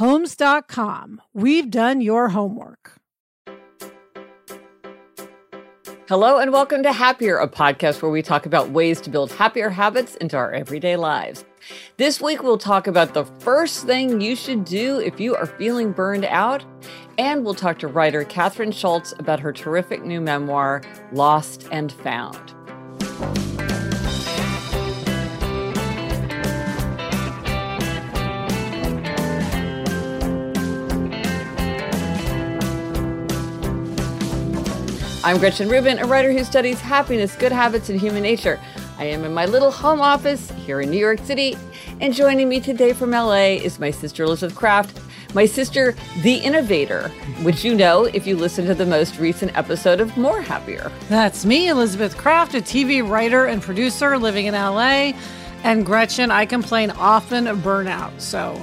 Homes.com. We've done your homework. Hello and welcome to Happier, a podcast where we talk about ways to build happier habits into our everyday lives. This week, we'll talk about the first thing you should do if you are feeling burned out. And we'll talk to writer Kathryn Schulz about her terrific new memoir, Lost and Found. I'm Gretchen Rubin, a writer who studies happiness, good habits, and human nature. I am in my little home office here in New York City, and joining me today from LA is my sister Elizabeth Craft, my sister, The Innovator, which you know if you listen to the most recent episode of More Happier. That's me, Elizabeth Craft, a TV writer and producer living in LA. And Gretchen, I complain often of burnout. So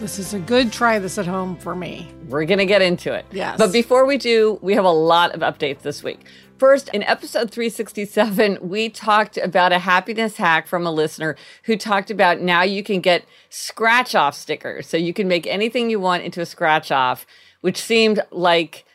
this is a good try this at home for me. We're going to get into it. Yes. But before we do, we have a lot of updates this week. First, in episode 367, we talked about a happiness hack from a listener who talked about now you can get scratch off stickers. So you can make anything you want into a scratch off, which seemed like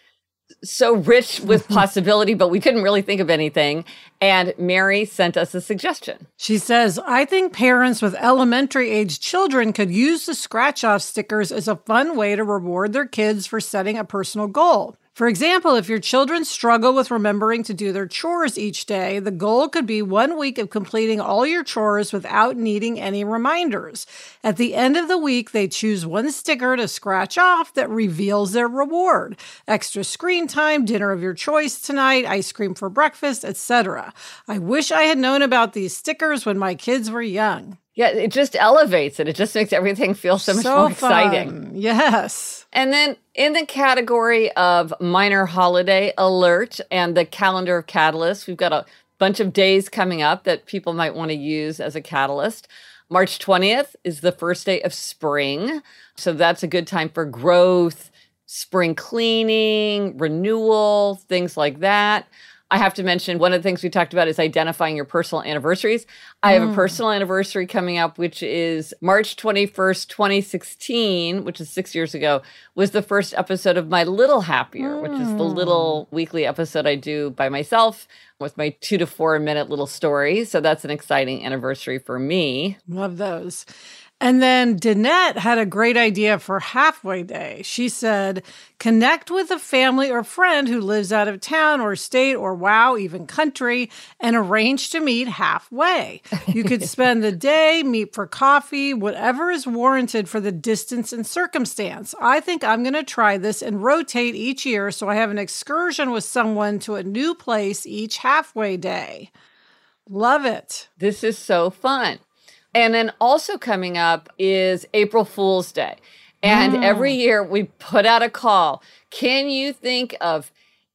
so rich with possibility, but we couldn't really think of anything. And Mary sent us a suggestion. She says, I think parents with elementary age children could use the scratch off stickers as a fun way to reward their kids for setting a personal goal. For example, if your children struggle with remembering to do their chores each day, the goal could be one week of completing all your chores without needing any reminders. At the end of the week, they choose one sticker to scratch off that reveals their reward. Extra screen time, dinner of your choice tonight, ice cream for breakfast, etc. I wish I had known about these stickers when my kids were young. Yeah, it just elevates it. It just makes everything feel so much So more exciting. fun. Yes. And then in the category of minor holiday alert and the calendar of catalysts, we've got a bunch of days coming up that people might want to use as a catalyst. March 20th is the first day of spring. So that's a good time for growth, spring cleaning, renewal, things like that. I have to mention one of the things we talked about is identifying your personal anniversaries. I have a mm. personal anniversary coming up, which is March 21st, 2016, which is six years ago, was the first episode of My Little Happier, which is the little mm. weekly episode I do by myself with my two to four minute little story. So that's an exciting anniversary for me. Love those. And then Danette had a great idea for halfway day. She said, connect with a family or friend who lives out of town or state or wow, even country, and arrange to meet halfway. You could spend the day, meet for coffee, whatever is warranted for the distance and circumstance. I think I'm going to try this and rotate each year so I have an excursion with someone to a new place each halfway day. Love it. This is so fun. And then also coming up is April Fool's Day. And ah. every year we put out a call. Can you think of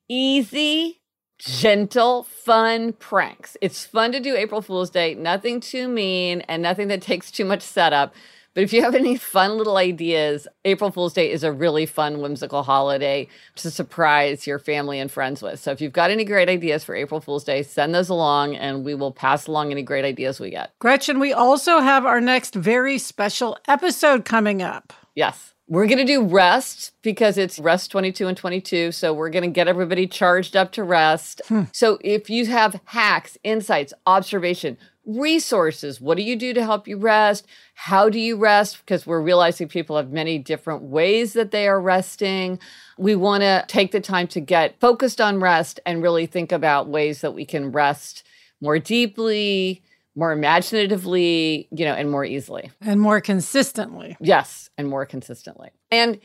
easy, gentle, fun pranks. It's fun to do April Fool's Day, nothing too mean and nothing that takes too much setup. But if you have any fun little ideas, April Fool's Day is a really fun, whimsical holiday to surprise your family and friends with. So if you've got any great ideas for April Fool's Day, send those along and we will pass along any great ideas we get. Gretchen, we also have our next very special episode coming up. Yes. We're going to do rest because it's rest 22 and 22. So we're going to get everybody charged up to rest. Hmm. So if you have hacks, insights, observation, resources, what do you do to help you rest? How do you rest? Because we're realizing people have many different ways that they are resting. We want to take the time to get focused on rest and really think about ways that we can rest more deeply, more imaginatively, you know, and more easily. And more consistently. Yes, and more consistently. And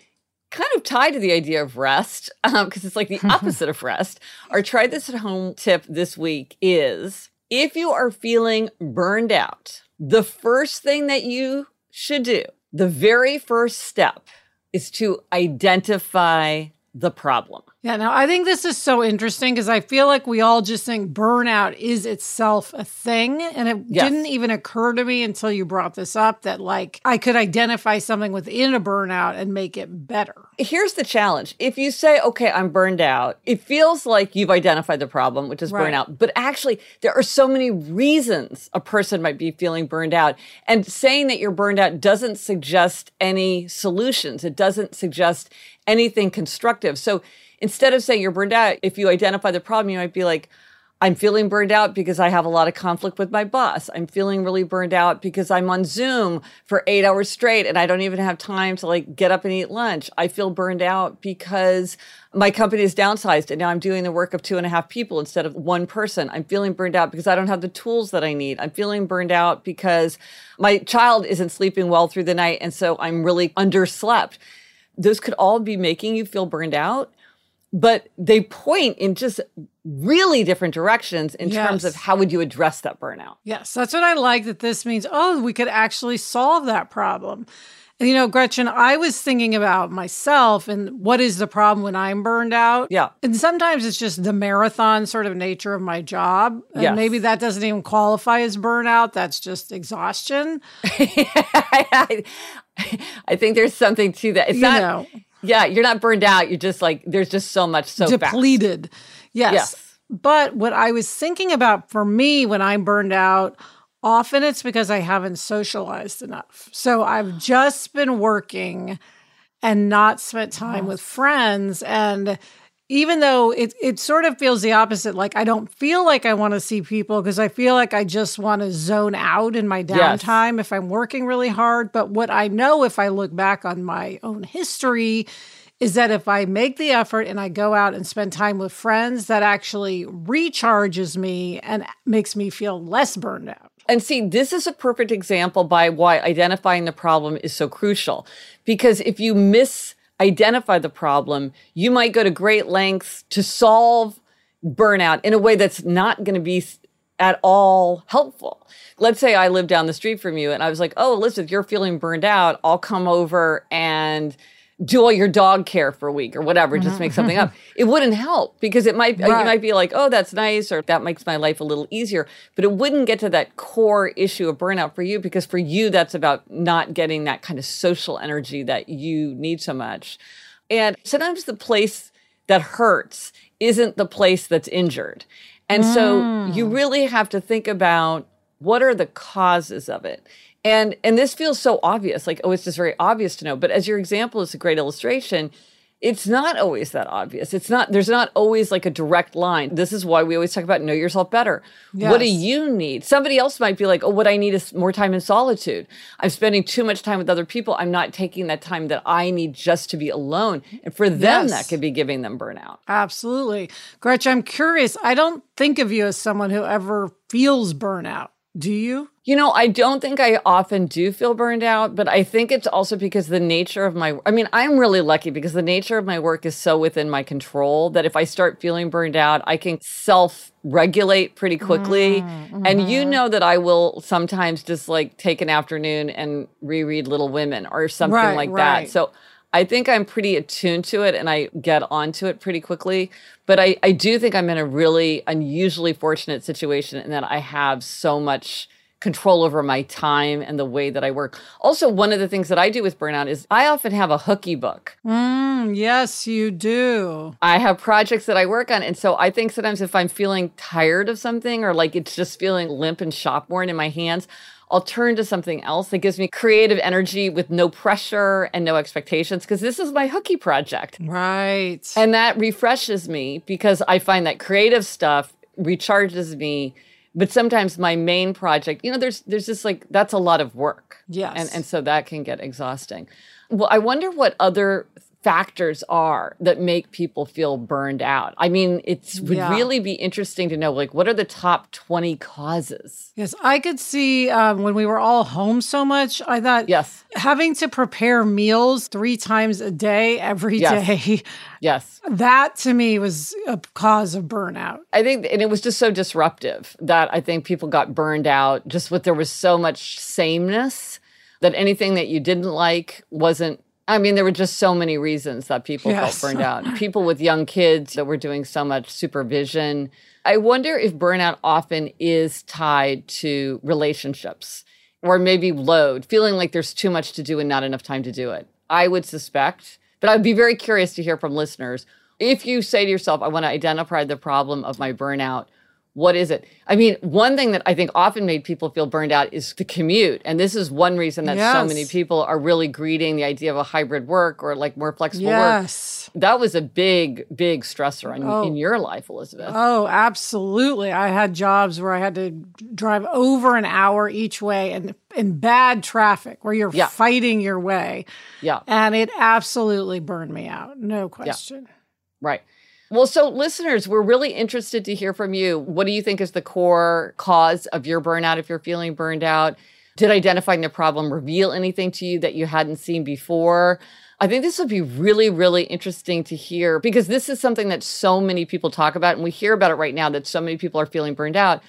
kind of tied to the idea of rest, because um, it's like the opposite of rest, our try this at home tip this week is if you are feeling burned out, the first thing that you should do, the very first step, is to identify the problem. Yeah, now I think this is so interesting because I feel like we all just think burnout is itself a thing. And it yes. didn't even occur to me until you brought this up that like I could identify something within a burnout and make it better. Here's the challenge. If you say, okay, I'm burned out, it feels like you've identified the problem, which is right. burnout. But actually, there are so many reasons a person might be feeling burned out. And saying that you're burned out doesn't suggest any solutions, it doesn't suggest anything constructive. So instead of saying you're burned out, if you identify the problem, you might be like, I'm feeling burned out because I have a lot of conflict with my boss. I'm feeling really burned out because I'm on Zoom for eight hours straight and I don't even have time to like get up and eat lunch. I feel burned out because my company is downsized and now I'm doing the work of two and a half people instead of one person. I'm feeling burned out because I don't have the tools that I need. I'm feeling burned out because my child isn't sleeping well through the night. And so I'm really underslept. Those could all be making you feel burned out but they point in just really different directions in yes. terms of how would you address that burnout. Yes, that's what I like that this means. Oh, we could actually solve that problem. And, you know, Gretchen, I was thinking about myself and what is the problem when I'm burned out? Yeah. And sometimes it's just the marathon sort of nature of my job. And yes. maybe that doesn't even qualify as burnout. That's just exhaustion. I think there's something to that. It's you not, know. Yeah, you're not burned out. You're just like there's just so much so depleted. Yes. yes. But what I was thinking about for me when I'm burned out, often it's because I haven't socialized enough. So I've just been working and not spent time with friends and even though it it sort of feels the opposite like i don't feel like i want to see people because i feel like i just want to zone out in my downtime yes. if i'm working really hard but what i know if i look back on my own history is that if i make the effort and i go out and spend time with friends that actually recharges me and makes me feel less burned out and see, this is a perfect example by why identifying the problem is so crucial. Because if you miss identify the problem, you might go to great lengths to solve burnout in a way that's not going to be at all helpful. Let's say I live down the street from you and I was like, oh, Elizabeth, you're feeling burned out. I'll come over and do all your dog care for a week or whatever, just make something up. It wouldn't help because it might, right. you might be like, oh, that's nice, or that makes my life a little easier. But it wouldn't get to that core issue of burnout for you because for you, that's about not getting that kind of social energy that you need so much. And sometimes the place that hurts isn't the place that's injured. And mm. so you really have to think about what are the causes of it and and this feels so obvious, like, oh, it's just very obvious to know. But as your example is a great illustration, it's not always that obvious. It's not, there's not always like a direct line. This is why we always talk about know yourself better. Yes. What do you need? Somebody else might be like, oh, what I need is more time in solitude. I'm spending too much time with other people. I'm not taking that time that I need just to be alone. And for them, yes. that could be giving them burnout. Absolutely. Gretchen, I'm curious. I don't think of you as someone who ever feels burnout. Do you? You know, I don't think I often do feel burned out, but I think it's also because the nature of my I mean, I'm really lucky because the nature of my work is so within my control that if I start feeling burned out, I can self regulate pretty quickly. Mm-hmm. And you mm-hmm. know that I will sometimes just like take an afternoon and reread Little Women or something right, like right. that. So I think I'm pretty attuned to it and I get onto it pretty quickly. But I, I do think I'm in a really unusually fortunate situation in that I have so much control over my time and the way that I work. Also, one of the things that I do with burnout is I often have a hooky book. Mm, yes, you do. I have projects that I work on. And so I think sometimes if I'm feeling tired of something or like it's just feeling limp and shop worn in my hands, I'll turn to something else that gives me creative energy with no pressure and no expectations because this is my hooky project. Right. And that refreshes me because I find that creative stuff recharges me. But sometimes my main project, you know, there's there's just like that's a lot of work. Yes. And and so that can get exhausting. Well, I wonder what other factors are that make people feel burned out? I mean, it would yeah. really be interesting to know, like, what are the top 20 causes? Yes, I could see um, when we were all home so much, I thought, yes, having to prepare meals three times a day every yes. day. Yes. That to me was a cause of burnout. I think, and it was just so disruptive that I think people got burned out just with there was so much sameness that anything that you didn't like wasn't I mean, there were just so many reasons that people yes. felt burned out. People with young kids that were doing so much supervision. I wonder if burnout often is tied to relationships or maybe load, feeling like there's too much to do and not enough time to do it. I would suspect, but I'd be very curious to hear from listeners. If you say to yourself, I want to identify the problem of my burnout, what is it? I mean, one thing that I think often made people feel burned out is the commute. And this is one reason that yes. so many people are really greeting the idea of a hybrid work or like more flexible work. yes. work. That was a big, big stressor in, oh. in your life, Elizabeth. Oh, absolutely. I had jobs where I had to drive over an hour each way and in bad traffic where you're yeah. fighting your way. Yeah. And it absolutely burned me out. No question. Yeah. Right. Well, so listeners, we're really interested to hear from you. What do you think is the core cause of your burnout if you're feeling burned out? Did identifying the problem reveal anything to you that you hadn't seen before? I think this would be really, really interesting to hear because this is something that so many people talk about, and we hear about it right now that so many people are feeling burned out.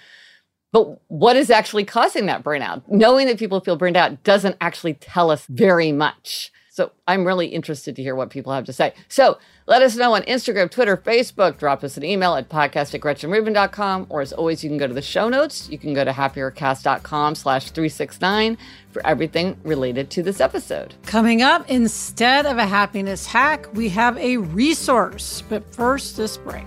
But what is actually causing that burnout? Knowing that people feel burned out doesn't actually tell us very much. So I'm really interested to hear what people have to say. So let us know on Instagram, Twitter, Facebook. Drop us an email at podcast at gretchenrubin.com. Or as always, you can go to the show notes. You can go to happiercast.com slash 369 for everything related to this episode. Coming up, instead of a happiness hack, we have a resource. But first, this break.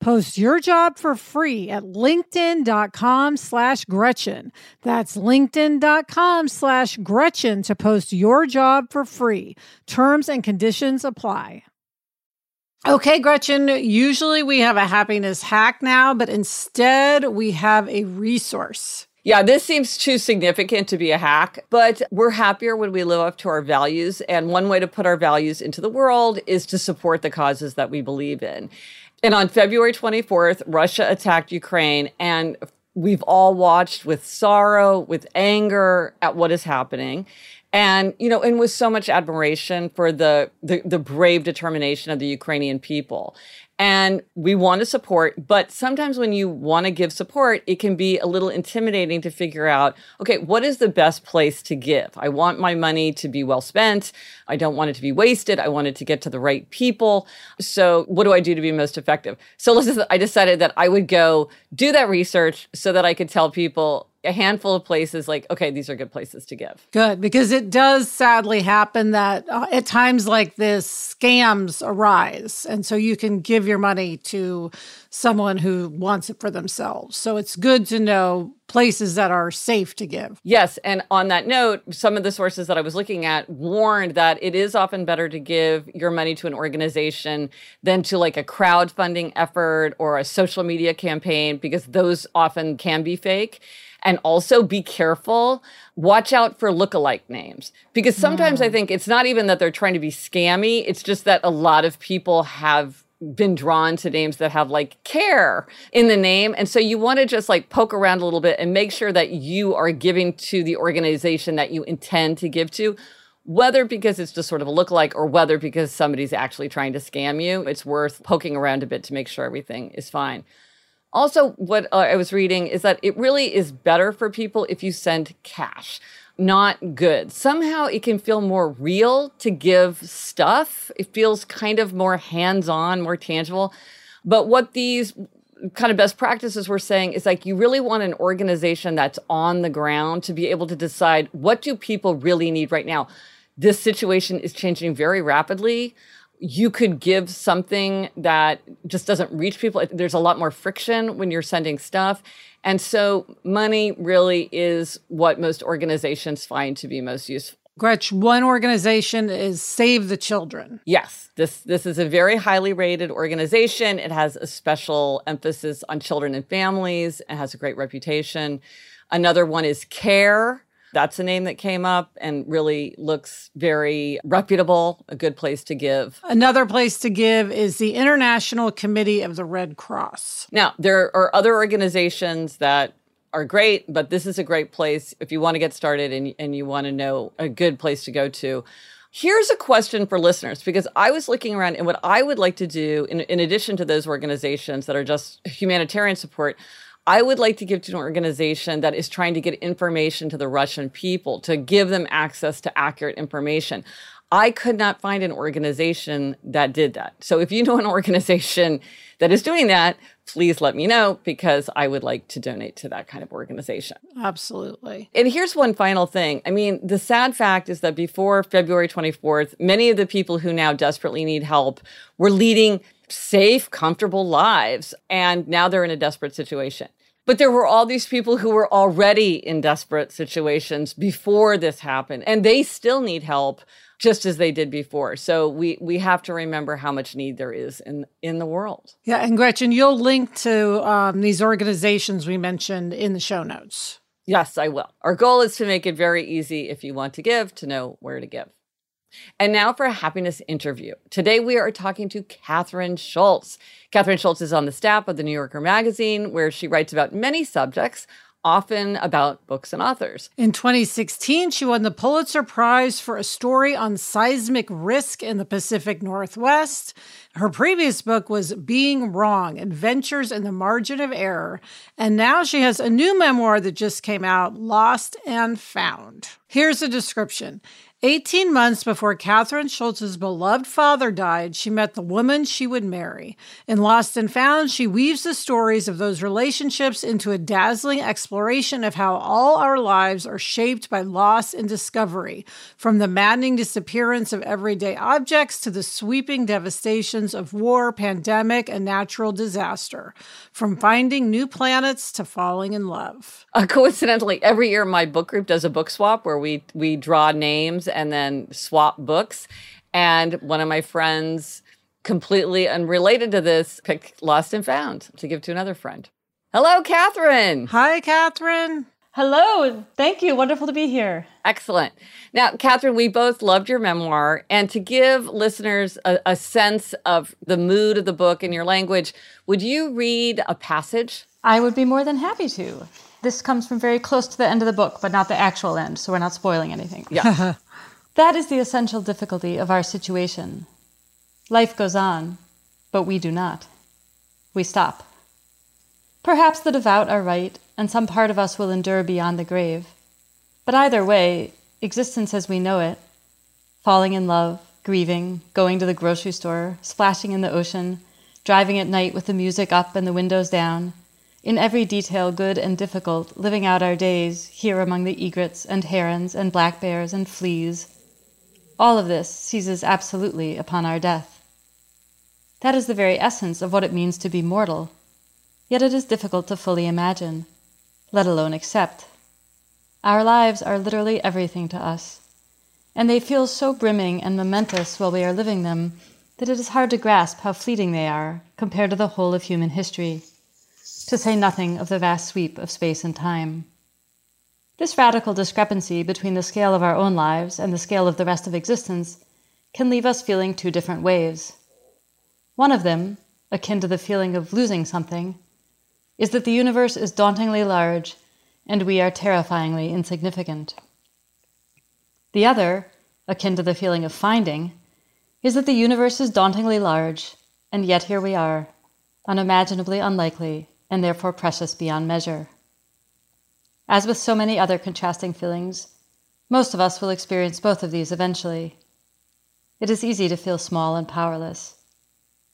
Post your job for free at linkedin.com slash Gretchen. That's linkedin.com slash Gretchen to post your job for free. Terms and conditions apply. Okay, Gretchen, usually we have a happiness hack now, but instead we have a resource. Yeah, this seems too significant to be a hack, but we're happier when we live up to our values. And one way to put our values into the world is to support the causes that we believe in. And on February 24th, Russia attacked Ukraine, and we've all watched with sorrow, with anger at what is happening. And you know and with so much admiration for the, the, the brave determination of the ukrainian people and we want to support but sometimes when you want to give support it can be a little intimidating to figure out okay what is the best place to give? I want my money to be well spent. I don't want it to be wasted. I want it to get to the right people. So what do i do to be most effective? So i decided that i would go do that research so that i could tell people a handful of places like okay these are good places to give. Good because it does sadly happen that uh, at times like this scams arise. And so you can give your money to someone who wants it for themselves. So it's good to know places that are safe to give. Yes and on that note some of the sources that i was looking at warned that it is often better to give your money to an organization than to like a crowdfunding effort or a social media campaign because those often can be fake and also be careful. Watch out for look-alike names because sometimes mm. I think it's not even that they're trying to be scammy. It's just that a lot of people have been drawn to names that have like care in the name. And so you want to just like poke around a little bit and make sure that you are giving to the organization that you intend to give to. Whether because it's just sort of a look-alike or whether because somebody's actually trying to scam you, it's worth poking around a bit to make sure everything is fine. Also, what uh, I was reading is that it really is better for people if you send cash, not goods. Somehow it can feel more real to give stuff. It feels kind of more hands on, more tangible. But what these kind of best practices we're saying is like you really want an organization that's on the ground to be able to decide what do people really need right now this situation is changing very rapidly you could give something that just doesn't reach people. There's a lot more friction when you're sending stuff. And so money really is what most organizations find to be most useful. Gretch, one organization is Save the Children. Yes, this this is a very highly rated organization. It has a special emphasis on children and families. It has a great reputation. Another one is CARE, that's a name that came up and really looks very reputable, a good place to give. Another place to give is the International Committee of the Red Cross. Now, there are other organizations that are great, but this is a great place if you want to get started and, and you want to know a good place to go to. Here's a question for listeners because I was looking around and what I would like to do, in, in addition to those organizations that are just humanitarian support, I would like to give to an organization that is trying to get information to the Russian people, to give them access to accurate information. I could not find an organization that did that. So if you know an organization that is doing that, please let me know because I would like to donate to that kind of organization. Absolutely. And here's one final thing. I mean, the sad fact is that before February 24th, many of the people who now desperately need help were leading safe, comfortable lives. And now they're in a desperate situation. But there were all these people who were already in desperate situations before this happened, and they still need help just as they did before. So we we have to remember how much need there is in in the world. Yeah, and Gretchen, you'll link to um, these organizations we mentioned in the show notes. Yes, I will. Our goal is to make it very easy if you want to give to know where to give. And now for a happiness interview. Today we are talking to Kathryn Schulz. Kathryn Schulz is on the staff of the New Yorker magazine, where she writes about many subjects, often about books and authors. In 2016, she won the Pulitzer Prize for a story on seismic risk in the Pacific Northwest. Her previous book was Being Wrong Adventures in the Margin of Error. And now she has a new memoir that just came out, Lost and Found. Here's a description 18 months before Kathryn Schulz's beloved father died, she met the woman she would marry. In Lost and Found, she weaves the stories of those relationships into a dazzling exploration of how all our lives are shaped by loss and discovery, from the maddening disappearance of everyday objects to the sweeping devastations of war, pandemic, and natural disaster, from finding new planets to falling in love. Uh, coincidentally, every year my book group does a book swap where we we draw names and then swap books. And one of my friends, completely unrelated to this, picked Lost and Found to give to another friend. Hello, Kathryn. Hi, Kathryn. Hello. Thank you. Wonderful to be here. Excellent. Now, Kathryn, we both loved your memoir. And to give listeners a, a sense of the mood of the book and your language, would you read a passage? I would be more than happy to. This comes from very close to the end of the book, but not the actual end, so we're not spoiling anything. Yeah. that is the essential difficulty of our situation. Life goes on, but we do not. We stop. Perhaps the devout are right, and some part of us will endure beyond the grave. But either way, existence as we know it, falling in love, grieving, going to the grocery store, splashing in the ocean, driving at night with the music up and the windows down, in every detail good and difficult, living out our days here among the egrets and herons and black bears and fleas. All of this seizes absolutely upon our death. That is the very essence of what it means to be mortal, yet it is difficult to fully imagine, let alone accept. Our lives are literally everything to us, and they feel so brimming and momentous while we are living them that it is hard to grasp how fleeting they are compared to the whole of human history to say nothing of the vast sweep of space and time. This radical discrepancy between the scale of our own lives and the scale of the rest of existence can leave us feeling two different ways. One of them, akin to the feeling of losing something, is that the universe is dauntingly large and we are terrifyingly insignificant. The other, akin to the feeling of finding, is that the universe is dauntingly large, and yet here we are, unimaginably unlikely and therefore precious beyond measure. As with so many other contrasting feelings, most of us will experience both of these eventually. It is easy to feel small and powerless.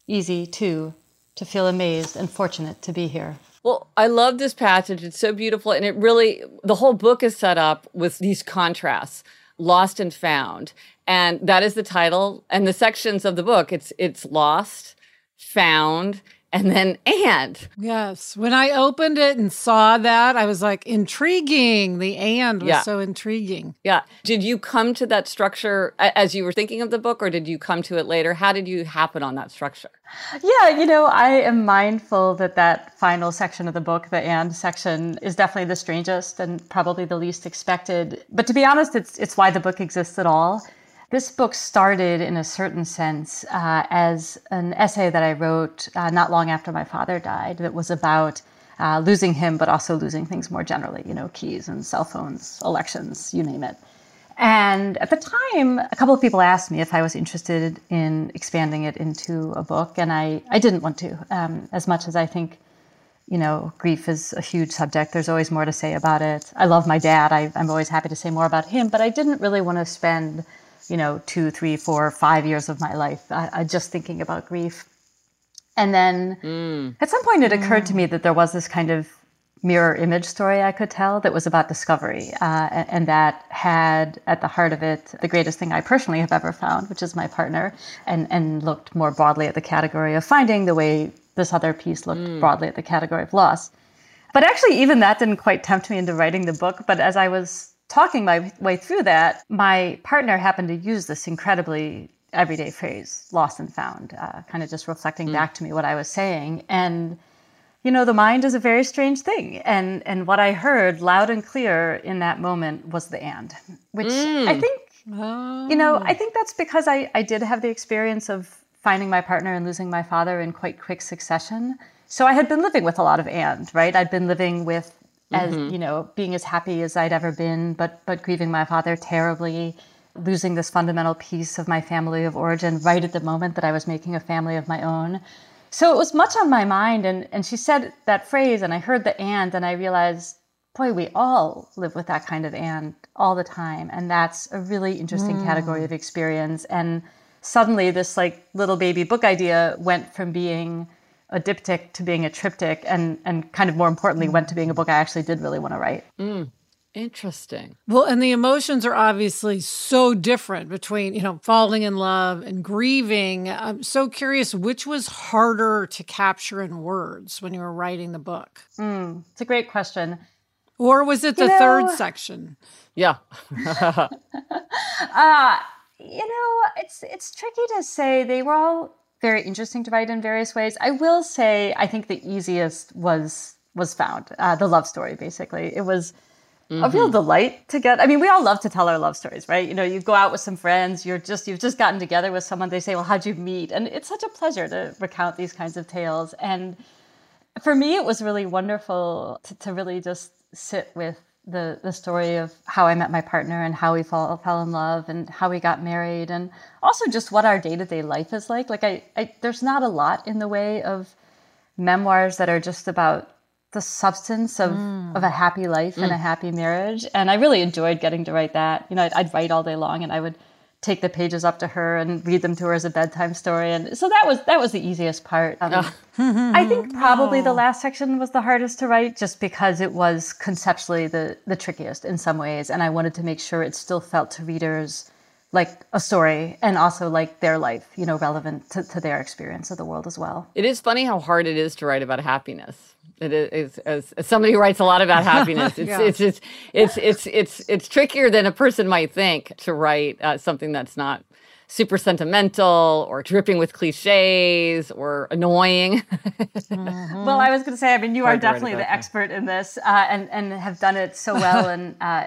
Easy, too, to feel amazed and fortunate to be here. Well, I love this passage. It's so beautiful. And it really, the whole book is set up with these contrasts lost and found. And that is the title and the sections of the book. It's, it's lost, found, and then and. Yes. When I opened it and saw that, I was like, intriguing. The and was yeah. so intriguing. Yeah. Did you come to that structure as you were thinking of the book, or did you come to it later? How did you happen on that structure? Yeah, you know, I am mindful that that final section of the book, the and section, is definitely the strangest and probably the least expected. But to be honest, it's it's why the book exists at all this book started, in a certain sense, uh, as an essay that I wrote uh, not long after my father died that was about uh, losing him, but also losing things more generally, you know, keys and cell phones, elections, you name it. And at the time, a couple of people asked me if I was interested in expanding it into a book, and I, I didn't want to, um, as much as I think you know, grief is a huge subject. There's always more to say about it. I love my dad. I, am always happy to say more about him, but I didn't really want to spend you know, two, three, four, five years of my life, I, I just thinking about grief. And then mm. at some point, it occurred mm. to me that there was this kind of mirror image story I could tell that was about discovery, uh, and, and, that had at the heart of it the greatest thing I personally have ever found, which is my partner, and, and looked more broadly at the category of finding the way this other piece looked mm. broadly at the category of loss. But actually, even that didn't quite tempt me into writing the book. But as I was talking my way through that, my partner happened to use this incredibly everyday phrase, lost and found, uh, kind of just reflecting mm. back to me what I was saying. And, you know, the mind is a very strange thing. And, and what I heard loud and clear in that moment was the and, which mm. I think, oh. you know, I think that's because I, I did have the experience of finding my partner and losing my father in quite quick succession. So I had been living with a lot of and, right? I'd been living with as mm-hmm. you know being as happy as i'd ever been but but grieving my father terribly losing this fundamental piece of my family of origin right at the moment that i was making a family of my own so it was much on my mind and and she said that phrase and i heard the and and i realized boy, we all live with that kind of and all the time. And that's a really interesting mm. category of experience. And suddenly this like little baby book idea went from being a diptych to being a triptych and and kind of more importantly went to being a book I actually did really want to write. Mm. Interesting. Well, and the emotions are obviously so different between, you know, falling in love and grieving. I'm so curious which was harder to capture in words when you were writing the book? Mm, it's a great question. Or was it the you know, third section? Yeah. uh, you know, it's it's tricky to say. They were all very interesting to write in various ways. I will say I think the easiest was was found. Uh, the love story basically. It was mm-hmm. a real mm-hmm. delight to get. I mean, we all love to tell our love stories, right? You know, you go out with some friends, you're just you've just gotten together with someone. They say, "Well, how'd you meet?" And it's such a pleasure to recount these kinds of tales. And for me, it was really wonderful to, to really just sit with the the story of how I met my partner and how we fall, fell in love and how we got married and also just what our day to day life is like. Like I, I, there's not a lot in the way of memoirs that are just about the substance of, mm. of a happy life mm. and a mm. happy marriage. And I really enjoyed getting to write that. You know, I'd, I'd, write all day long and I would take the pages up to her and read them to her as a bedtime story. And so that was that was the easiest part. Um. I think probably oh. the last section was the hardest to write just because it was conceptually the, the trickiest in some ways. And I wanted to make sure it still felt to readers like a story and also like their life, you know, relevant to, to their experience of the world as well. It is funny how hard it is to write about happiness. It is as, as somebody who writes a lot about happiness. It's, yeah. it's, it's, it's, it's, it's, it's, trickier than a person might think to write uh, something that's not super sentimental or dripping with cliches or annoying. mm-hmm. Well, I was going to say, I mean, you Hard are definitely the expert in this uh, and, and have done it so well and uh,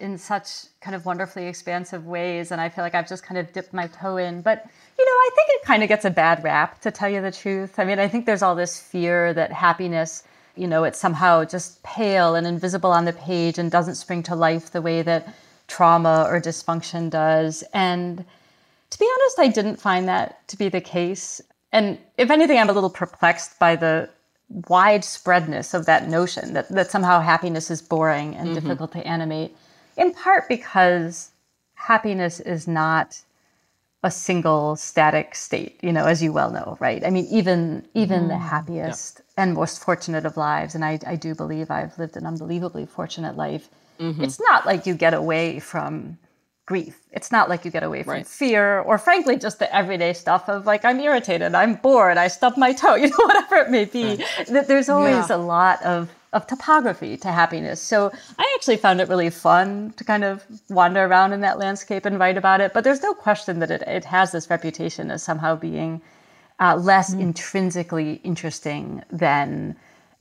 in such kind of wonderfully expansive ways. And I feel like I've just kind of dipped my toe in. But, you know, I think it kind of gets a bad rap, to tell you the truth. I mean, I think there's all this fear that happiness you know, it's somehow just pale and invisible on the page and doesn't spring to life the way that trauma or dysfunction does. And to be honest, I didn't find that to be the case. And if anything, I'm a little perplexed by the widespreadness of that notion that, that somehow happiness is boring and mm-hmm. difficult to animate, in part because happiness is not a single static state, you know, as you well know, right? I mean, even even mm, the happiest yeah. and most fortunate of lives, and I, I do believe I've lived an unbelievably fortunate life. Mm-hmm. It's not like you get away from grief. It's not like you get away from right. fear or frankly just the everyday stuff of like I'm irritated, I'm bored, I stubbed my toe, you know, whatever it may be. Right. There's always yeah. a lot of of topography to happiness. So I actually found it really fun to kind of wander around in that landscape and write about it. But there's no question that it, it has this reputation as somehow being uh, less mm. intrinsically interesting than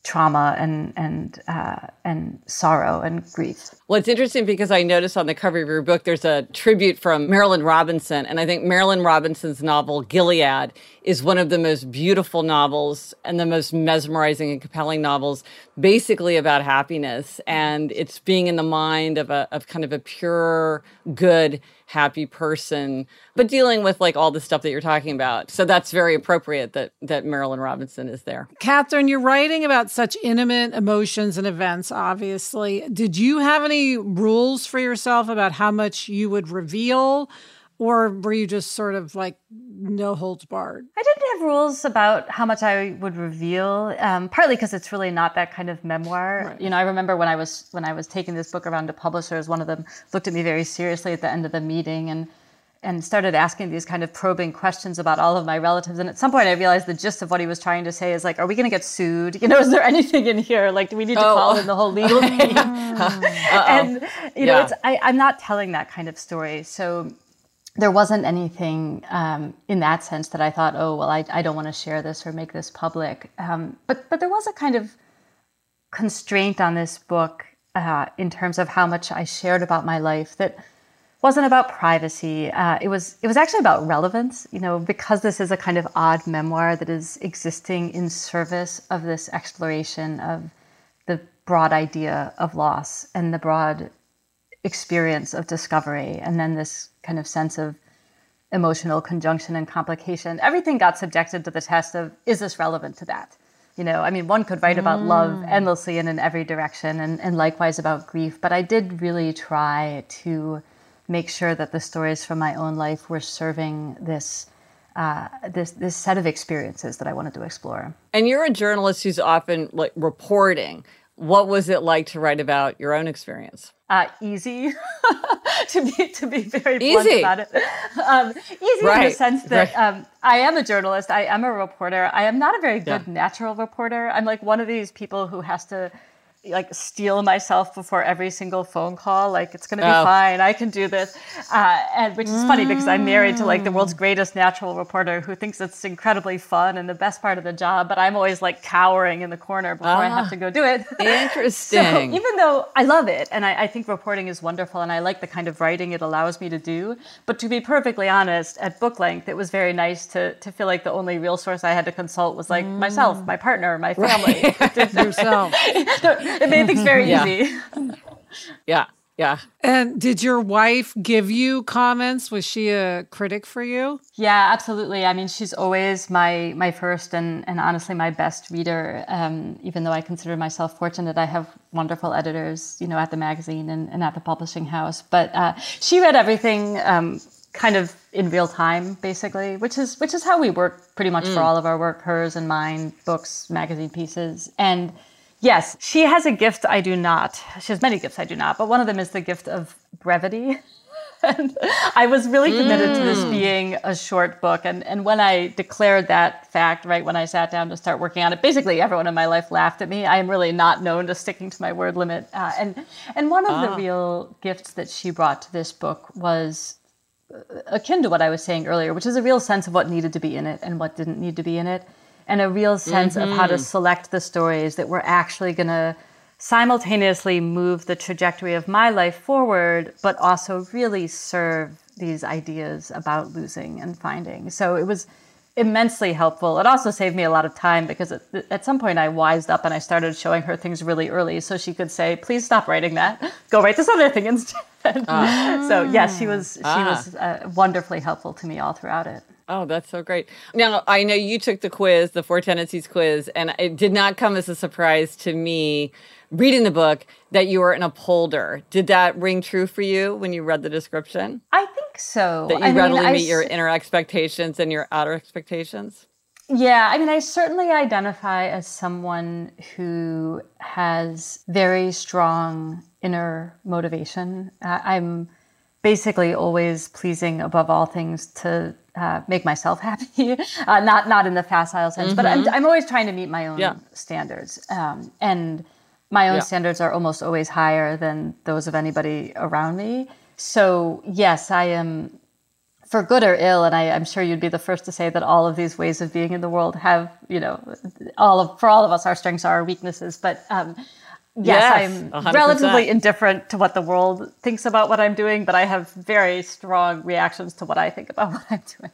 trauma and and uh, and sorrow and grief. Well, it's interesting because I noticed on the cover of your book there's a tribute from Marilynne Robinson, and I think Marilynne Robinson's novel Gilead is one of the most beautiful novels and the most mesmerizing and compelling novels, basically about happiness, and it's being in the mind of a of kind of a pure, good happy person, but dealing with like all the stuff that you're talking about. So that's very appropriate that that Marilynne Robinson is there. Kathryn, you're writing about such intimate emotions and events, obviously. Did you have any rules for yourself about how much you would reveal? Or were you just sort of like no holds barred? I didn't have rules about how much I would reveal. Um, partly because it's really not that kind of memoir. Right. You know, I remember when I was when I was taking this book around to publishers, one of them looked at me very seriously at the end of the meeting and and started asking these kind of probing questions about all of my relatives. And at some point, I realized the gist of what he was trying to say is like, "Are we going to get sued? You know, is there anything in here? Like, do we need to oh. call in the whole legal team?" and you know, yeah. it's I, I'm not telling that kind of story, so there wasn't anything um, in that sense that I thought, oh well, I, I don't want to share this or make this public. Um, but but there was a kind of constraint on this book uh, in terms of how much I shared about my life that wasn't about privacy. Uh, it was it was actually about relevance. You know, because this is a kind of odd memoir that is existing in service of this exploration of the broad idea of loss and the broad experience of discovery, and then this kind of sense of emotional conjunction and complication. Everything got subjected to the test of is this relevant to that? You know, I mean, one could write about mm. love endlessly and in every direction, and, and likewise about grief. But I did really try to make sure that the stories from my own life were serving this uh, this this set of experiences that I wanted to explore. And you're a journalist who's often like reporting. What was it like to write about your own experience? Uh, easy to be to be very blunt easy. about it. Um, easy right. in the sense that right. um, I am a journalist. I am a reporter. I am not a very good yeah. natural reporter. I'm like one of these people who has to like steel myself before every single phone call. Like it's going to be oh. fine. I can do this. Uh, and which is mm. funny because I'm married to like the world's greatest natural reporter who thinks it's incredibly fun and the best part of the job. But I'm always like cowering in the corner before I have ah. to go do it. Interesting. so even though I love it and I, I think reporting is wonderful and I like the kind of writing it allows me to do, but to be perfectly honest, at book length, it was very nice to to feel like the only real source I had to consult was like mm. myself, my partner, my family. Right. Yourself. It made things very yeah. easy. yeah. Yeah. And did your wife give you comments? Was she a critic for you? Yeah, absolutely. I mean, she's always my my first and, and honestly my best reader. Um, even though I consider myself fortunate, I have wonderful editors, you know, at the magazine and, and at the publishing house. But uh, she read everything um, kind of in real time, basically, which is which is how we work pretty much mm. for all of our work, hers and mine, books, magazine pieces, and Yes, she has a gift I do not. She has many gifts I do not, but one of them is the gift of brevity. and I was really committed mm. to this mm. being a short book. And, and when I declared that fact, right when I sat down to start working on it, basically everyone in my life laughed at me. I am really not known to sticking to my word limit. Uh, and, and one of ah. the real gifts that she brought to this book was uh, akin to what I was saying earlier, which is a real sense of what needed to be in it and what didn't need to be in it and a real sense mm-hmm. of how to mm-hmm. select the stories that were actually going to simultaneously move the trajectory of my life forward, but also really serve these ideas about losing and finding. So it was immensely helpful. It also saved me a lot of time because at some point I wised up and I started showing her things really early so she could say, "Please stop writing that. Go write this other thing instead." Ah. so yes, she was she ah. was uh, wonderfully helpful to me all throughout it. Oh, that's so great. Now, I know you took the quiz, the Four Tendencies quiz, and it did not come as a surprise to me reading the book that you were an upholder. Did that ring true for you when you read the description? I think so. That you I readily mean, meet your inner expectations and your outer expectations? Yeah, I mean, I certainly identify as someone who has very strong inner motivation. I'm basically always pleasing above all things to uh, make myself happy. uh, not not in the facile sense, mm-hmm. but I'm, mm-hmm. I'm always trying to meet my own yeah. standards. Um, and my own yeah. standards are almost always higher than those of anybody around me. So yes, I am for good or ill, and I, am sure you'd be the first to say that all of these ways of being in the world have, you know, all of for all of us, our strengths are our weaknesses. But um, yes, yes I'm 100%. relatively indifferent to what the world thinks about what I'm doing, but I have very strong reactions to what I think about what I'm doing.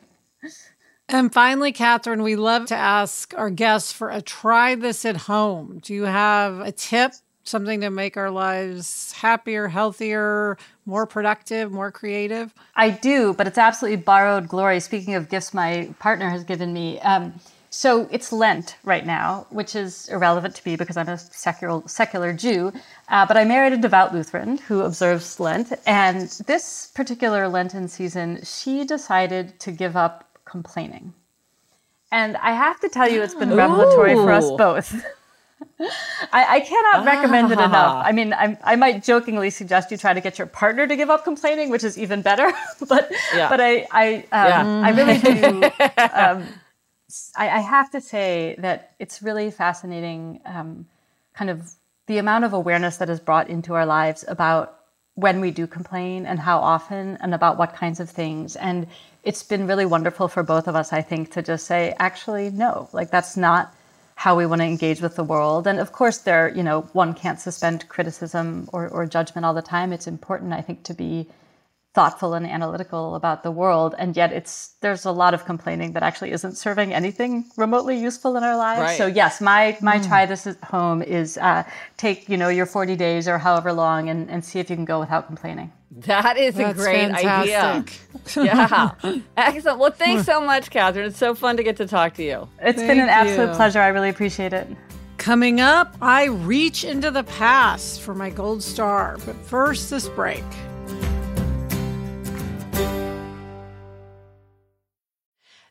And finally, Kathryn, we love to ask our guests for a try this at home. Do you have a tip, something to make our lives happier, healthier, more productive, more creative? I do, but it's absolutely borrowed glory. Speaking of gifts my partner has given me, um, so it's Lent right now, which is irrelevant to me because I'm a secular, secular Jew. Uh, but I married a devout Lutheran who observes Lent. And this particular Lenten season, she decided to give up complaining. And I have to tell you, it's been revelatory for us both. I, I, cannot recommend it enough. Ah. I mean, I, I, might jokingly suggest you try to get your partner to give up complaining, which is even better. but yeah. but I I, um, yeah. I really do. Um, I, I, have to say that it's really fascinating, um, kind of the amount of awareness that is brought into our lives about when we do complain and how often and about what kinds of things. And it's been really wonderful for both of us, I think, to just say, actually, no, like that's not how we want to engage with the world. And of course, there, you know, one can't suspend criticism or, or judgment all the time. It's important, I think, to be thoughtful and analytical about the world and yet it's there's a lot of complaining that actually isn't serving anything remotely useful in our lives right. so yes my my mm. try this at home is uh, take you know your 40 days or however long and, and see if you can go without complaining that is That's a great fantastic. idea. yeah. Excellent. Well, thanks so much, Kathryn. It's so fun to get to talk to you. It's Thank been an absolute you. pleasure. I really appreciate it. Coming up, I reach into the past for my gold star. But first, this break.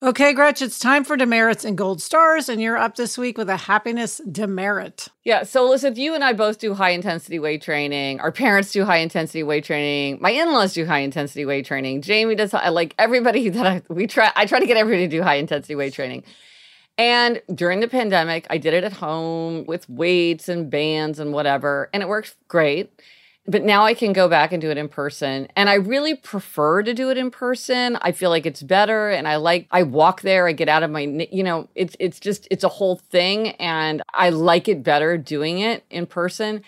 Okay, Gretch, it's time for demerits and gold stars, and you're up this week with a happiness demerit. Yeah. So, Elizabeth, you and I both do high intensity weight training. Our parents do high intensity weight training. My in laws do high intensity weight training. Jamie does. Like everybody that I we try, I try to get everybody to do high intensity weight training. And during the pandemic, I did it at home with weights and bands and whatever, and it worked great but now I can go back and do it in person. And I really prefer to do it in person. I feel like it's better and I like I walk there, I get out of my you know, it's it's just it's a whole thing and I like it better doing it in person.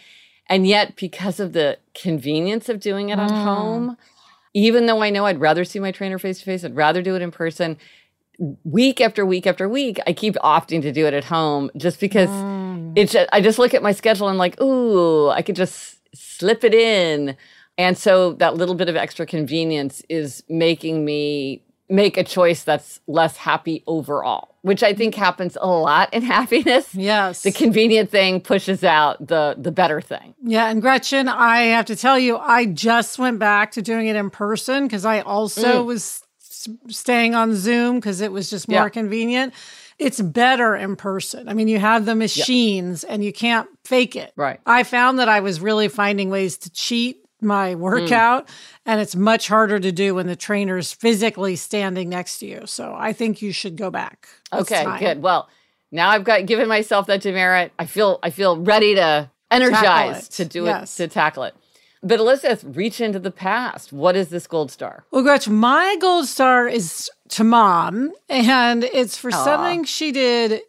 And yet because of the convenience of doing it mm. at home, even though I know I'd rather see my trainer face to face, I'd rather do it in person. Week after week after week, I keep opting to do it at home just because mm. it's. I just look at my schedule and I'm like, ooh, I could just slip it in. And so that little bit of extra convenience is making me make a choice that's less happy overall, which I think happens a lot in happiness. Yes. The convenient thing pushes out the the better thing. Yeah, and Gretchen, I have to tell you, I just went back to doing it in person because I also mm. was staying on Zoom because it was just more yeah. convenient it's better in person. I mean, you have the machines yep. and you can't fake it. Right. I found that I was really finding ways to cheat my workout mm. and it's much harder to do when the trainer's physically standing next to you. So I think you should go back. okay, good. Well, now I've got given myself that demerit. I feel I feel ready to energize to do yes. it to tackle it. But Elizabeth, reach into the past. What is this gold star? Well, Gretch, my gold star is to mom, and it's for Aww. something she did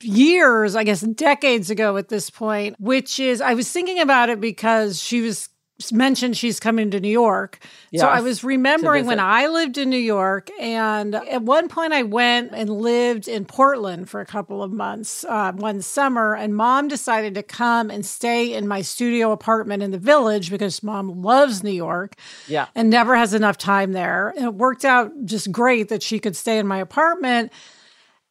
years, I guess decades ago at this point, which is I was thinking about it because she was mentioned she's coming to New York. Yes, so I was remembering when I lived in New York, and at one point I went and lived in Portland for a couple of months uh, one summer, and mom decided to come and stay in my studio apartment in the village because mom loves New York yeah. and never has enough time there. And it worked out just great that she could stay in my apartment.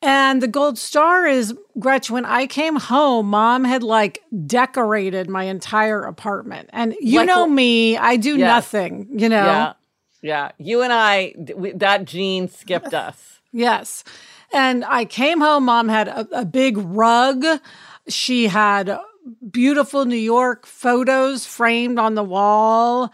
And the gold star is Gretchen. When I came home, mom had like decorated my entire apartment. And you Like- know me, I do Yes. nothing, you know? Yeah. Yeah. You and I, we, that gene skipped us. Yes. And I came home, mom had a, a big rug. She had beautiful New York photos framed on the wall.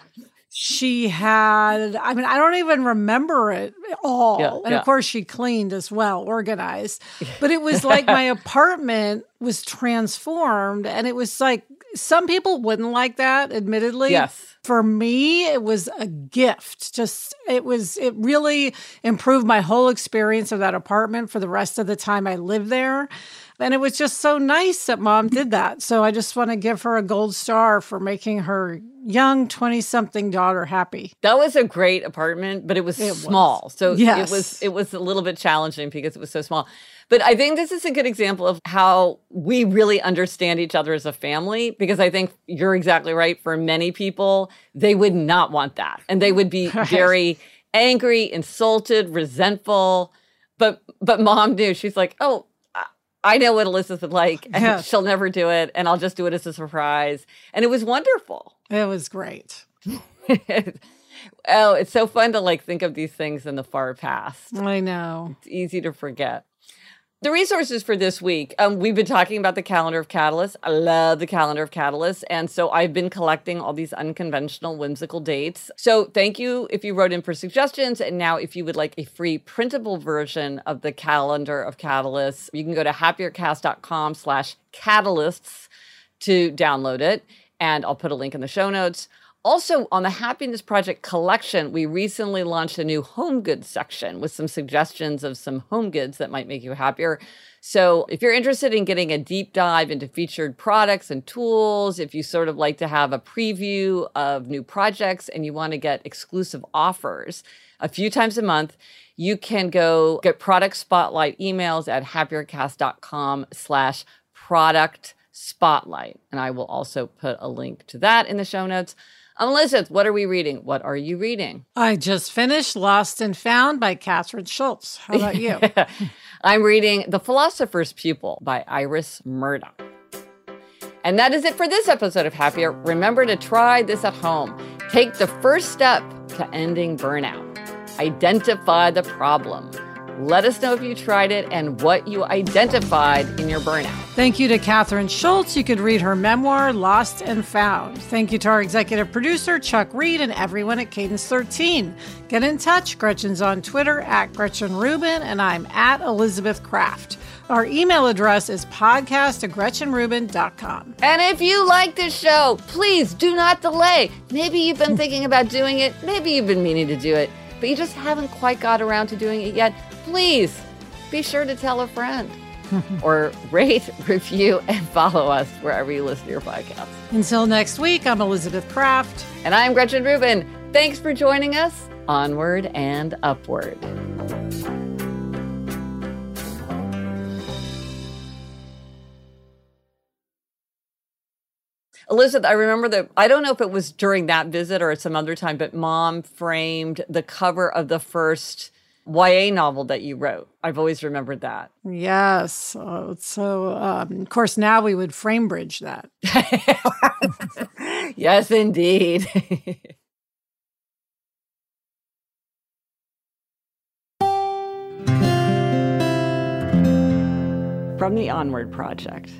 She had, I mean, I don't even remember it all. Yeah, and yeah. of course, she cleaned as well, organized. But it was like my apartment was transformed. And it was like, some people wouldn't like that, admittedly Yes. for me it was a gift just it was it really improved my whole experience of that apartment for the rest of the time i lived there and it was just so nice that mom did that so i just want to give her a gold star for making her young 20 something daughter happy That was a great apartment, but it was It was. small. So Yes. it was it was a little bit challenging because it was so small. But I think this is a good example of how we really understand each other as a family because I think you're exactly right. For many people, they would not want that. And they would be Right. very angry, insulted, resentful. But but mom knew. She's like, "Oh, I- know what Elizabeth would like, and she'll never do it, and I'll just do it as a surprise." And it was wonderful. it was great oh, it's so fun to like think of these things in the far past. i know It's easy to forget. The resources for this week, um, we've been talking about the calendar of catalysts. I love the calendar of catalysts. And so I've been collecting all these unconventional, whimsical dates. So thank you if you wrote in for suggestions. And now, if you would like a free printable version of the calendar of catalysts, you can go to happiercast.com slash catalysts to download it. And I'll put a link in the show notes. Also, on the Happiness Project collection, we recently launched a new home goods section with some suggestions of some home goods that might make you happier. So, if you're interested in getting a deep dive into featured products and tools, if you sort of like to have a preview of new projects and you want to get exclusive offers a few times a month, you can go get product spotlight emails at happiercast.com slash product spotlight. And I will also put a link to that in the show notes. Um, Elizabeth, what are we reading? What are you reading? i just finished lost and found by kathryn schulz how about you I'm reading The Philosopher's Pupil by Iris Murdoch. And that is it for this episode of Happier. Remember to try this at home. Take the first step to ending burnout. Identify the problem. Let us know if you tried it and what you identified in your burnout. Thank you to Kathryn Schulz. You could read her memoir, Lost and Found. Thank you to our executive producer, Chuck Reed, and everyone at Cadence 13. Get in touch. Gretchen's on Twitter at Gretchen Rubin, and I'm at Elizabeth Craft. Our email address is podcast at gretchenrubin.com. And if you like this show, please do not delay. Maybe you've been thinking about doing it, maybe you've been meaning to do it, but you just haven't quite got around to doing it yet. Please be sure to tell a friend or rate, review, and follow us wherever you listen to your podcasts. Until next week, I'm Elizabeth Craft. And I'm Gretchen Rubin. Thanks for joining us. Onward and upward. Elizabeth, I remember that I don't know if it was during that visit or at some other time, but mom framed the cover of the first YA novel that you wrote. I've always remembered that. Yes. Oh, so, um, of course, now we would Framebridge that. yes, indeed. From the Onward Project.